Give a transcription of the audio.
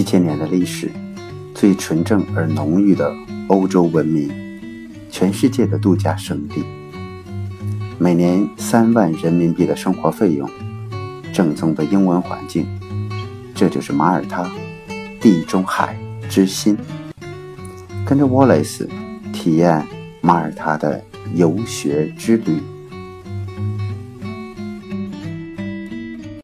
七千年的历史最纯正而浓郁的欧洲文明全世界的度假胜地。每年三万人民币的生活费用正宗的英文环境这就是马耳他地中海之心。跟着 wallace 体验马耳他的游学之旅。